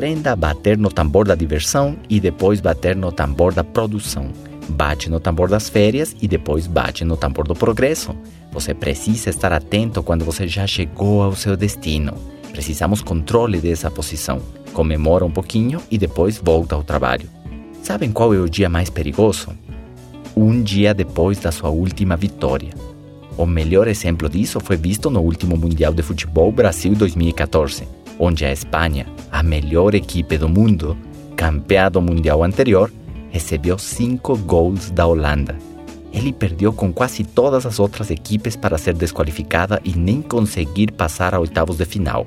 Aprenda a bater no tambor da diversão e depois bater no tambor da produção. Bate no tambor das férias e depois bate no tambor do progresso. Você precisa estar atento quando você já chegou ao seu destino. Precisamos controle dessa posição. Comemora um pouquinho e depois volta ao trabalho. Sabem qual é o dia mais perigoso? Um dia depois da sua última vitória. O melhor exemplo disso foi visto no último Mundial de Futebol Brasil 2014, onde a Espanha, a melhor equipe do mundo, campeã do Mundial anterior, recebeu cinco gols da Holanda. Ele perdeu com quase todas as outras equipes para ser desqualificada e nem conseguir passar a oitavos de final.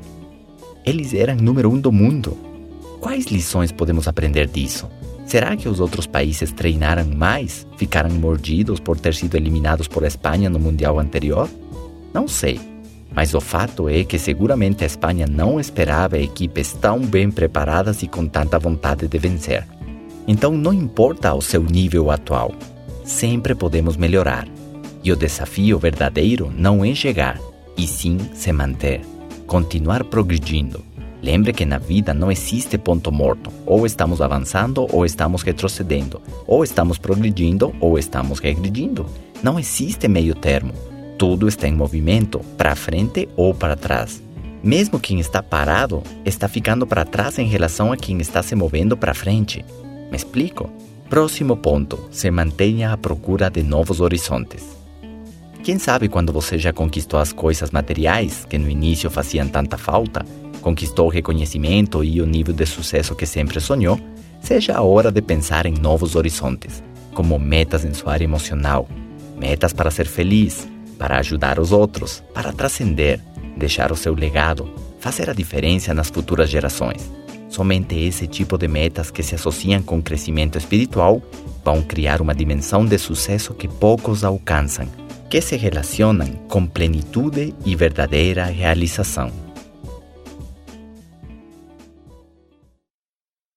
Eles eram número um do mundo. Quais lições podemos aprender disso? Será que os outros países treinaram mais? Ficaram mordidos por ter sido eliminados por Espanha no Mundial anterior? Não sei. Mas o fato é que seguramente a Espanha não esperava equipes tão bem preparadas e com tanta vontade de vencer. Então não importa o seu nível atual, sempre podemos melhorar. E o desafio verdadeiro não é chegar, e sim se manter, continuar progredindo. Lembre que na vida não existe ponto morto. Ou estamos avançando ou estamos retrocedendo. Ou estamos progredindo ou estamos regredindo. Não existe meio termo. Tudo está em movimento, para frente ou para trás. Mesmo quem está parado está ficando para trás em relação a quem está se movendo para frente. Me explico? Próximo ponto: se mantenha à procura de novos horizontes. Quem sabe quando você já conquistou as coisas materiais que no início faziam tanta falta, conquistou o reconhecimento e o nível de sucesso que sempre sonhou, seja a hora de pensar em novos horizontes, como metas em sua área emocional, metas para ser feliz, para ajudar os outros, para transcender, deixar o seu legado, fazer a diferença nas futuras gerações. Somente esse tipo de metas que se associam com crescimento espiritual vão criar uma dimensão de sucesso que poucos alcançam, que se relacionam com plenitude e verdadeira realização.